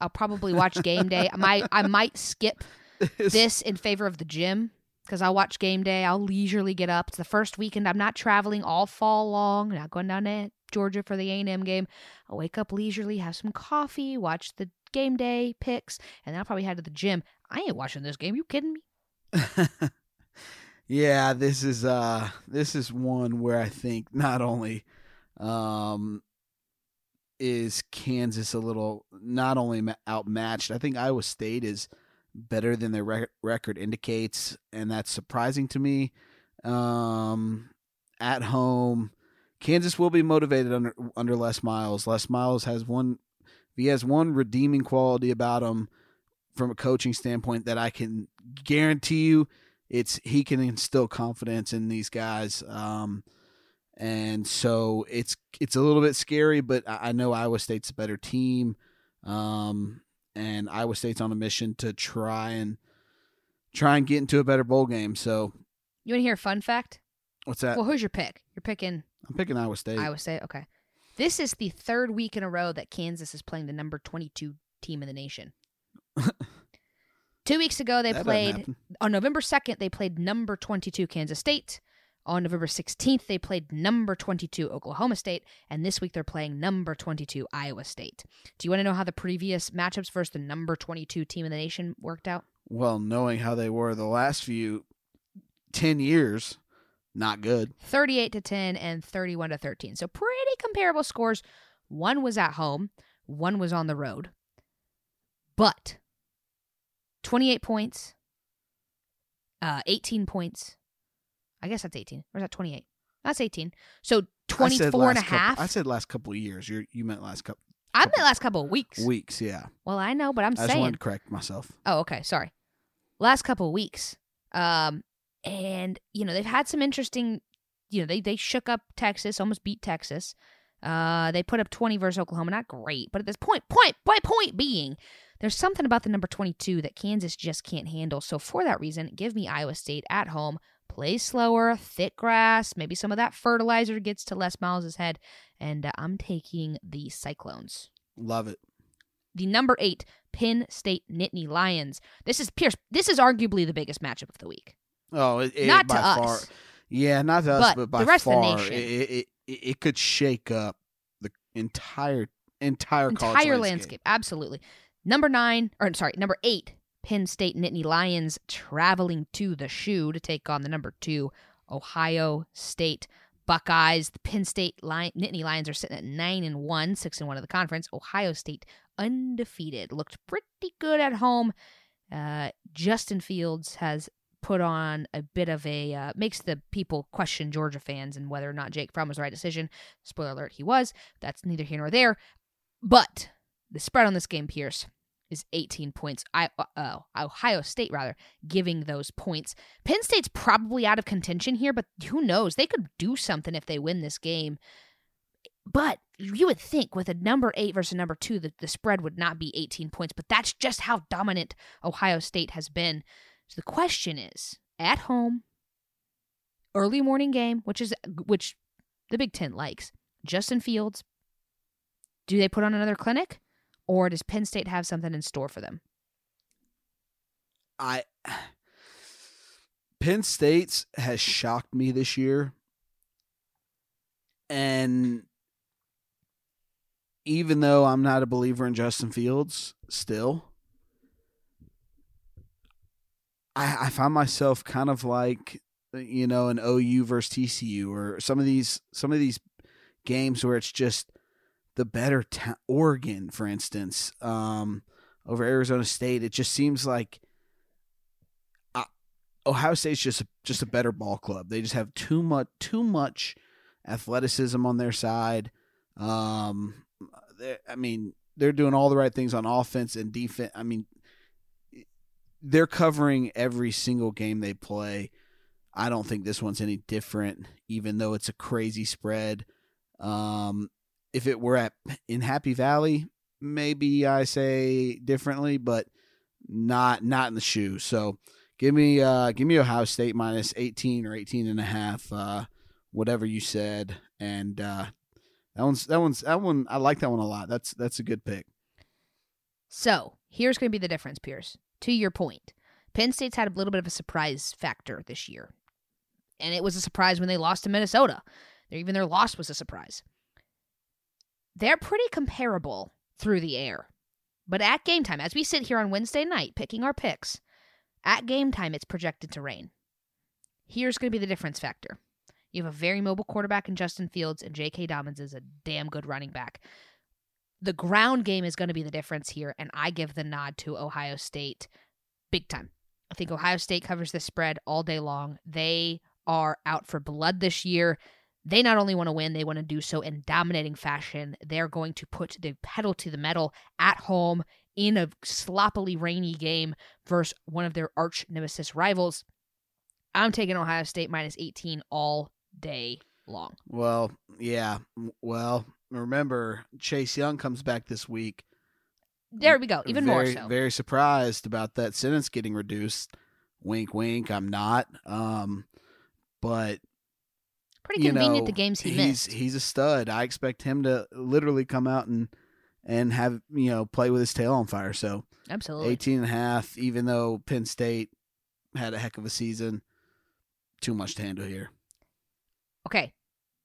I'll probably watch game day. I might I might skip this in favor of the gym because I'll watch game day. I'll leisurely get up. It's the first weekend. I'm not traveling all fall long. not going down to Georgia for the A&M game. I'll wake up leisurely, have some coffee, watch the game day picks, and then I'll probably head to the gym. I ain't watching this game. You kidding me? yeah, this is uh this is one where I think not only um is Kansas a little not only outmatched, I think Iowa State is better than their rec- record indicates, and that's surprising to me. Um, at home, Kansas will be motivated under under Les Miles. Les Miles has one, he has one redeeming quality about him from a coaching standpoint that I can guarantee you, it's he can instill confidence in these guys. Um, and so it's it's a little bit scary, but I know Iowa State's a better team, um, and Iowa State's on a mission to try and try and get into a better bowl game. So, you want to hear a fun fact? What's that? Well, who's your pick? You're picking. I'm picking Iowa State. Iowa State. Okay. This is the third week in a row that Kansas is playing the number 22 team in the nation. Two weeks ago, they That played on November 2nd. They played number 22 Kansas State. On November 16th, they played number 22 Oklahoma State, and this week they're playing number 22 Iowa State. Do you want to know how the previous matchups versus the number 22 team in the nation worked out? Well, knowing how they were the last few ten years, not good. 38 to 10 and 31 to 13. So pretty comparable scores. One was at home, one was on the road. But 28 points, uh 18 points. I guess that's 18. Or is that 28? That's 18. So I 24 and a last couple- half. I said last couple of years. You you meant last couple I meant last couple of weeks. weeks. Yeah, Well, I know, but I'm saying. I just wanted to correct myself. Oh, okay. Sorry. Last couple of weeks. Um, and you know they've had some interesting. You know they they shook up Texas, almost beat Texas. Uh, they put up 20 versus Oklahoma. Not great, but at this point, point, by point, point, point, point being, there's something about the number 22 that Kansas just can't handle. So for that reason, give me Iowa State at home. Play slower, thick grass. Maybe some of that fertilizer gets to Les Miles' head, and uh, I'm taking the Cyclones Love it. the number eight Penn State Nittany Lions. This is Pearce. This is arguably the biggest matchup of the week. Oh, it, it, Not to by us, far. Yeah, not to us, But but by the rest of the nation. It, it, it, could shake up the entire entire college entire landscape. landscape. Absolutely. Number nine, or sorry, number eight Penn State Nittany Lions traveling to the shoe to take on the number two Ohio State Buckeyes. The Penn State Lion, Nittany Lions are sitting at nine and one, six and one of the conference. Ohio State undefeated, looked pretty good at home. Uh, Justin Fields has put on a bit of a uh, makes the people question Georgia fans and whether or not Jake Fromm was the right decision. Spoiler alert, he was. That's neither here nor there. But the spread on this game, Pearce, is 18 points. I uh, Ohio State rather giving those points. Penn State's probably out of contention here, but who knows? They could do something if they win this game. But you would think with a number eight versus a number two that the spread would not be 18 points, but that's just how dominant Ohio State has been. So the question is, at home, early morning game, which is which the Big Ten likes. Justin Fields. Do they put on another clinic? Or does Penn State have something in store for them? I Penn State's has shocked me this year. And even though I'm not a believer in Justin Fields still, I, I find myself kind of like you know an OU versus TCU or some of these some of these games where it's just the better Oregon, for instance, um, over Arizona State. It just seems like uh, Ohio State's just just a better ball club. They just have too much too much athleticism on their side. Um, I mean, they're doing all the right things on offense and defense. I mean, they're covering every single game they play. I don't think this one's any different, even though it's a crazy spread. Um, if it were at in Happy Valley, maybe I say differently, but not not in the shoe. So give me uh give me Ohio State minus 18 or 18 and a half, uh, whatever you said. And uh that one's that one's that one I like that one a lot. That's that's a good pick. So here's gonna be the difference, Pearce. To your point. Penn State's had a little bit of a surprise factor this year. And it was a surprise when they lost to Minnesota. Even their loss was a surprise they're pretty comparable through the air. But at game time, as we sit here on Wednesday night picking our picks, at game time it's projected to rain. Here's going to be the difference factor. You have a very mobile quarterback in Justin Fields, and J.K. Dobbins is a damn good running back. The ground game is going to be the difference here, and I give the nod to Ohio State big time. I think Ohio State covers the spread all day long. They are out for blood this year they not only want to win, they want to do so in dominating fashion. They're going to put the pedal to the metal at home in a sloppily rainy game versus one of their arch nemesis rivals. I'm taking Ohio State minus 18 all day long. Well, yeah. Well, remember Chase Young comes back this week. There we go. Even very, more so. Very surprised about that sentence getting reduced. Wink, wink. I'm not. Um, but Pretty convenient you know, the games he he's, missed. He's a stud. I expect him to literally come out and and have you know play with his tail on fire. So absolutely 18 and a half, even though Penn State had a heck of a season. Too much to handle here. Okay,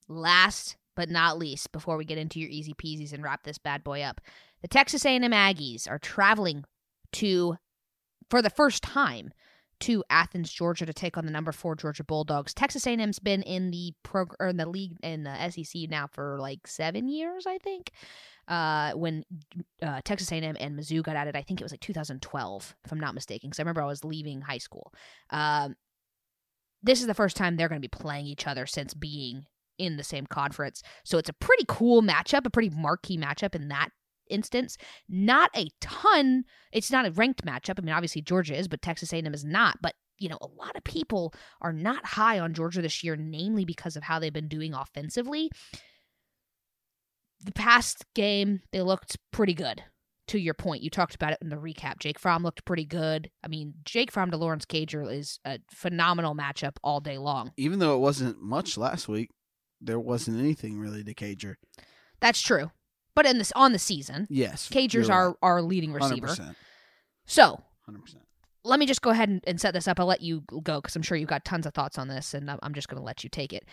last but not least, before we get into your easy peasies and wrap this bad boy up, the Texas A&M Aggies are traveling to, for the first time, to Athens, Georgia, to take on the number four Georgia Bulldogs. Texas A&M's been in the prog- or in the league in the SEC now for like seven years, I think. Uh, when uh, Texas A&M and Mizzou got at it, I think it was like 2012, if I'm not mistaken, because I remember I was leaving high school. Um, this is the first time they're going to be playing each other since being in the same conference. So it's a pretty cool matchup, a pretty marquee matchup in that instance. Not a ton. It's not a ranked matchup. I mean, obviously Georgia is, but Texas A&M is not. But you know, a lot of people are not high on Georgia this year, namely because of how they've been doing offensively. The past game, they looked pretty good. To your point, you talked about it in the recap. Jake Fromm looked pretty good. I mean, Jake Fromm to Lawrence Cager is a phenomenal matchup all day long. Even though it wasn't much last week, there wasn't anything really to Cager. That's true. But in this on the season, yes, Cagers are right. our leading receiver. 100%. So, 100%. Let me just go ahead and, and set this up. I'll let you go because I'm sure you've got tons of thoughts on this, and I'm just going to let you take it.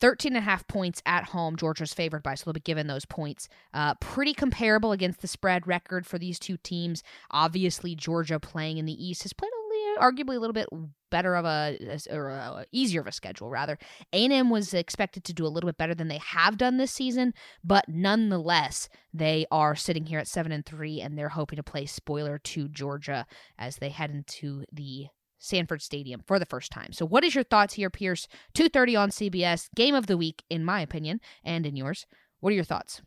13 and a half points at home. Georgia's favored by, so they'll be given those points. Uh, pretty comparable against the spread record for these two teams. Obviously, Georgia playing in the East has played arguably a little bit better of a or a, easier of a schedule rather. A&M was expected to do a little bit better than they have done this season, but nonetheless, they are sitting here at 7 and 3 and they're hoping to play spoiler to Georgia as they head into the Sanford Stadium for the first time. So what is your thoughts here, Pearce? 2:30 on CBS, game of the week in my opinion and in yours. What are your thoughts?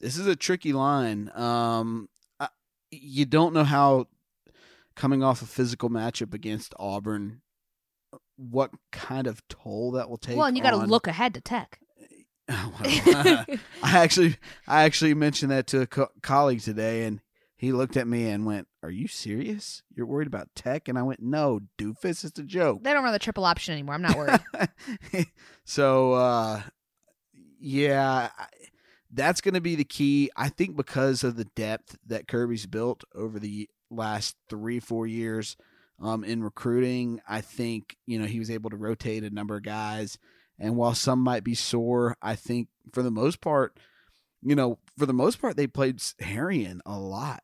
This is a tricky line. Um you don't know how coming off a physical matchup against Auburn, what kind of toll that will take. Well, and you got to on- look ahead to Tech. Well, I actually, I actually mentioned that to a co- colleague today, and he looked at me and went, "Are you serious? You're worried about Tech?" And I went, "No, doofus, it's a joke." They don't run the triple option anymore. I'm not worried. so, uh, yeah, I- that's going to be the key. I think because of the depth that Kirby's built over the last three, four years um, in recruiting, I think you know he was able to rotate a number of guys. And while some might be sore, I think for the most part, you know, for the most part, they played Herrien a lot.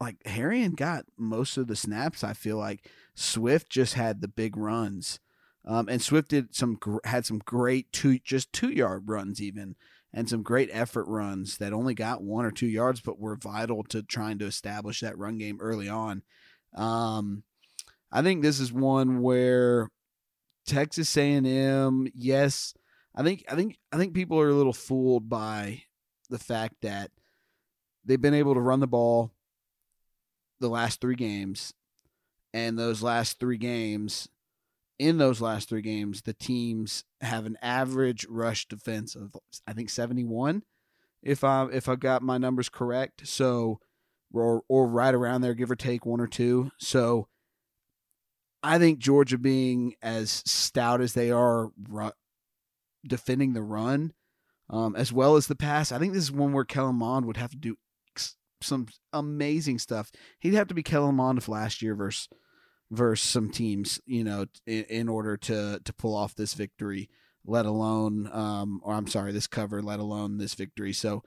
Like Herrien got most of the snaps. I feel like Swift just had the big runs. Um, and Swift did some had some great two just two yard runs even, and some great effort runs that only got one or two yards, but were vital to trying to establish that run game early on. Um, I think this is one where Texas A&M, yes, I think I think I think people are a little fooled by the fact that they've been able to run the ball the last three games, and those last three games in those last three games, the teams have an average rush defense of I think seventy one, if I if I got my numbers correct. So, or or right around there, give or take one or two. So, I think Georgia being as stout as they are, ru- defending the run, um, as well as the pass, I think this is one where Kellen Mond would have to do some amazing stuff. He'd have to be Kellen Mond of last year versus versus some teams, you know, in, in order to to pull off this victory, let alone, um, or I'm sorry, this cover, let alone this victory. So,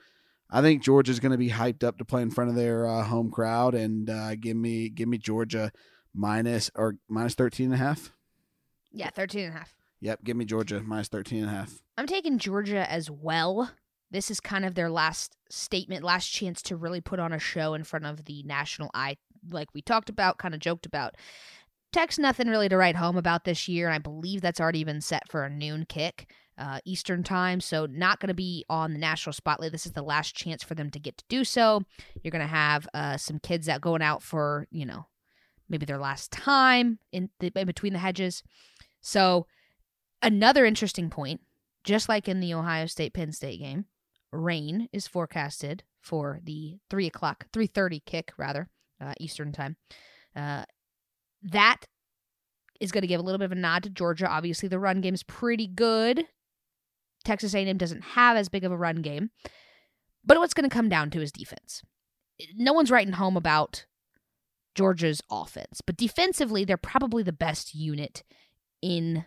I think Georgia's going to be hyped up to play in front of their uh, home crowd, and uh, give me give me Georgia minus or minus 13 and a half. yeah, 13 and a half. Yep, give me Georgia minus 13 and a half. I'm taking Georgia as well. This is kind of their last statement, last chance to really put on a show in front of the national eye, like we talked about, kind of joked about. Tech's nothing really to write home about this year, and I believe that's already been set for a noon kick uh, Eastern time, so not going to be on the national spotlight. This is the last chance for them to get to do so. You're going to have uh, some kids that going out for, you know, maybe their last time in, the, in between the hedges. So another interesting point just like in the Ohio State Penn State game, rain is forecasted for the three o'clock, three thirty kick rather uh, Eastern time. Uh, that is going to give a little bit of a nod to Georgia. Obviously, the run game is pretty good. Texas A&M doesn't have as big of a run game, but what's going to come down to is defense. No one's writing home about Georgia's offense, but defensively, they're probably the best unit in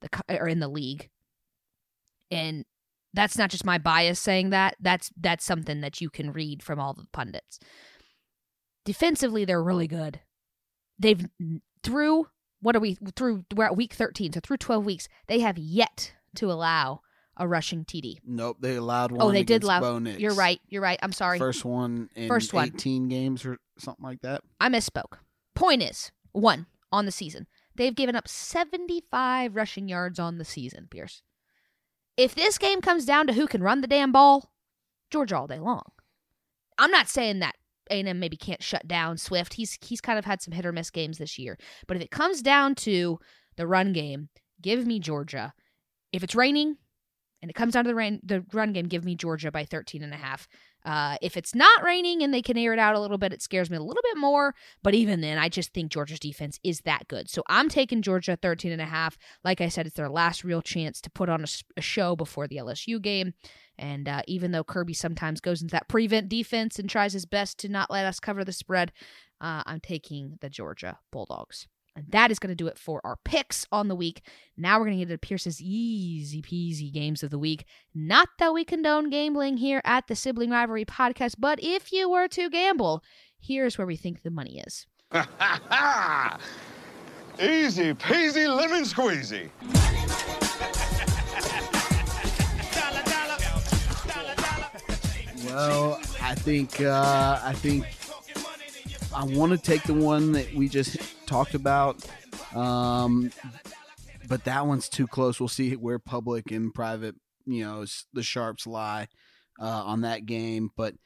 the or in the league and that's not just my bias saying that that's that's something that you can read from all the pundits defensively they're really good. They've through what are we through we're at week 13 so through 12 weeks they have yet to allow a rushing td Nope, they allowed oh, one. oh they did allow you're right you're right i'm sorry. First one in First one. 18 games or something like that. i misspoke. Point is one on the season. They've given up 75 rushing yards on the season pearce. If this game comes down to who can run the damn ball georgia all day long. I'm not saying that a&m maybe can't shut down swift. He's he's kind of had some hit or miss games this year. But if it comes down to the run game give me georgia. If it's raining and it comes down to the rain the run game give me georgia by 13 and a half uh, if it's not raining and they can air it out a little bit, it scares me a little bit more. But even then, I just think Georgia's defense is that good. So I'm taking Georgia 13 and a half. Like I said, it's their last real chance to put on a show before the LSU game. And uh, even though Kirby sometimes goes into that prevent defense and tries his best to not let us cover the spread, uh, I'm taking the Georgia Bulldogs. And that is going to do it for our picks on the week. Now we're going to get into Pearce's easy peasy games of the week. Not that we condone gambling here at the Sibling Rivalry Podcast, but if you were to gamble, here's where we think the money is. Easy peasy lemon squeezy. Well, I think uh, I think I want to take the one that we just talked about, um, but that one's too close. We'll see where public and private, you know, the sharps lie uh, on that game. But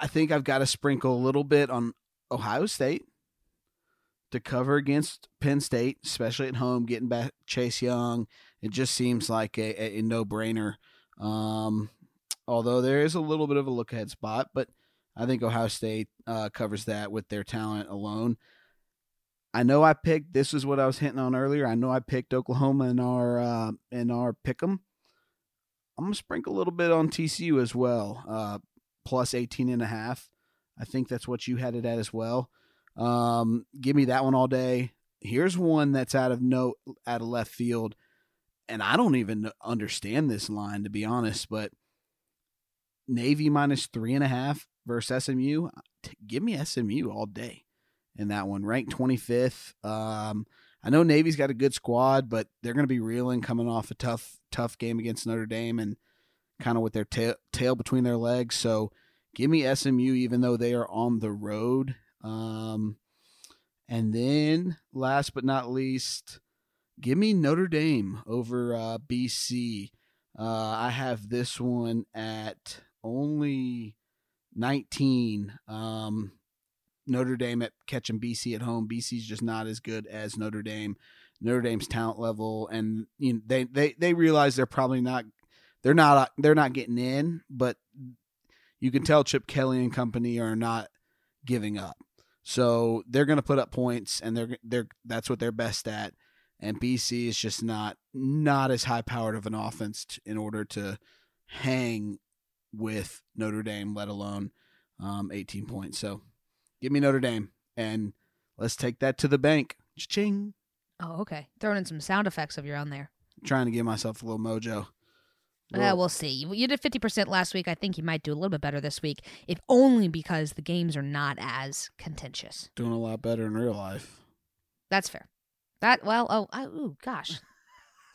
I think I've got to sprinkle a little bit on Ohio State to cover against Penn State, especially at home, getting back Chase Young. It just seems like a, a, a no brainer. Um, although there is a little bit of a look ahead spot, but I think Ohio State uh, covers that with their talent alone. I know I picked. This is what I was hinting on earlier. I know I picked Oklahoma in our uh, in our pick'em. I'm gonna sprinkle a little bit on TCU as well, uh, plus 18 and a half. I think that's what you had it at as well. Um, give me that one all day. Here's one that's out of no out of left field, and I don't even understand this line to be honest. But Navy minus three and a half versus SMU. Give me SMU all day in that one. Ranked 25th. Um, I know Navy's got a good squad, but they're going to be reeling coming off a tough, tough game against Notre Dame and kind of with their tail, tail between their legs. So give me SMU, even though they are on the road. Um, and then last but not least, give me Notre Dame over uh, BC. Uh, I have this one at only 19. Um, Notre Dame at catching BC at home. BC's just not as good as Notre Dame. Notre Dame's talent level, and you know, they they they realize they're probably not they're not they're not getting in, but you can tell Chip Kelly and company are not giving up. So they're going to put up points, and they're they're that's what they're best at. And BC is just not not as high powered of an offense t- in order to hang with Notre Dame, let alone um, 18 points. So Give me Notre Dame, and let's take that to the bank. Ching. Oh, okay. Throwing in some sound effects of your own there. trying to give myself a little mojo. Uh, we'll see. You did 50% last week. I think you might do a little bit better this week, if only because the games are not as contentious. Doing a lot better in real life. That's fair. That, well, oh, I, ooh, gosh.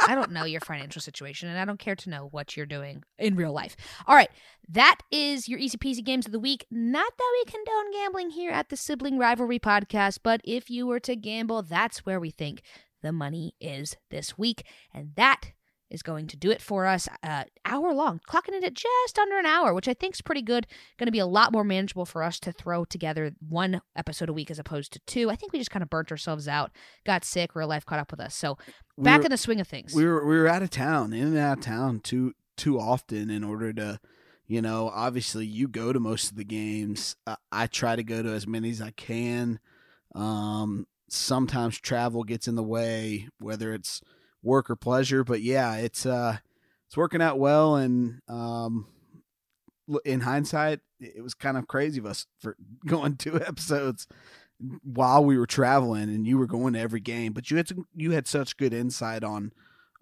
I don't know your financial situation, and I don't care to know what you're doing in real life. All right, that is your easy peasy games of the week. Not that we condone gambling here at the Sibling Rivalry Podcast, but if you were to gamble, that's where we think the money is this week. And that is going to do it for us. Uh, hour long, clocking it at just under an hour, which I think is pretty good. Going to be a lot more manageable for us to throw together one episode a week as opposed to two. I think we just kind of burnt ourselves out, got sick, real life caught up with us. So we back were, in the swing of things. We were we were out of town, in and out of town too too often in order to. You know, obviously, you go to most of the games. Uh, I try to go to as many as I can. Um, sometimes travel gets in the way, whether it's work or pleasure. But yeah, it's uh, it's working out well, and um, in hindsight, it was kind of crazy of us for going two episodes while we were traveling, and you were going to every game. But you had some, you had such good insight on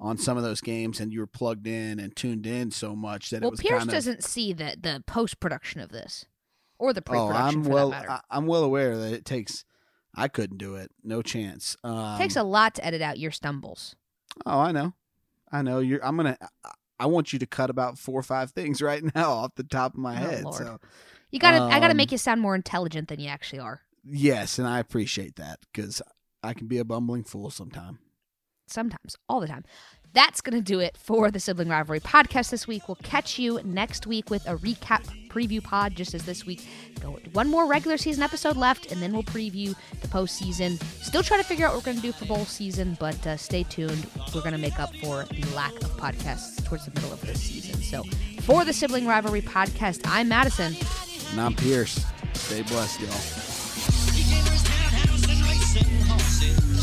on some of those games, and you were plugged in and tuned in so much that well, it was. Pearce kinda, doesn't see the the post production of this or the pre Oh, production. I'm for well. that matter. I, I'm well aware that it takes. I couldn't do it. No chance. Um, it takes a lot to edit out your stumbles. Oh, I know. I know. You're. I'm gonna. I want you to cut about four or five things right now off the top of my Oh, head. Lord. So You gotta, I gotta Um, make you sound more intelligent than you actually are. yes, and I appreciate that because I can be a bumbling fool sometime. Sometimes, all the time. That's gonna do it for the Sibling Rivalry podcast this week. We'll catch you next week with a recap preview pod, just as this week. One more regular season episode left, and then we'll preview the postseason. Still trying to figure out what we're gonna do for bowl season, but uh, stay tuned. We're gonna make up for the lack of podcasts towards the middle of this season. So, for the Sibling Rivalry podcast, I'm Madison. And I'm Pearce. Stay blessed, y'all. He gave her his townhouse and racing horses.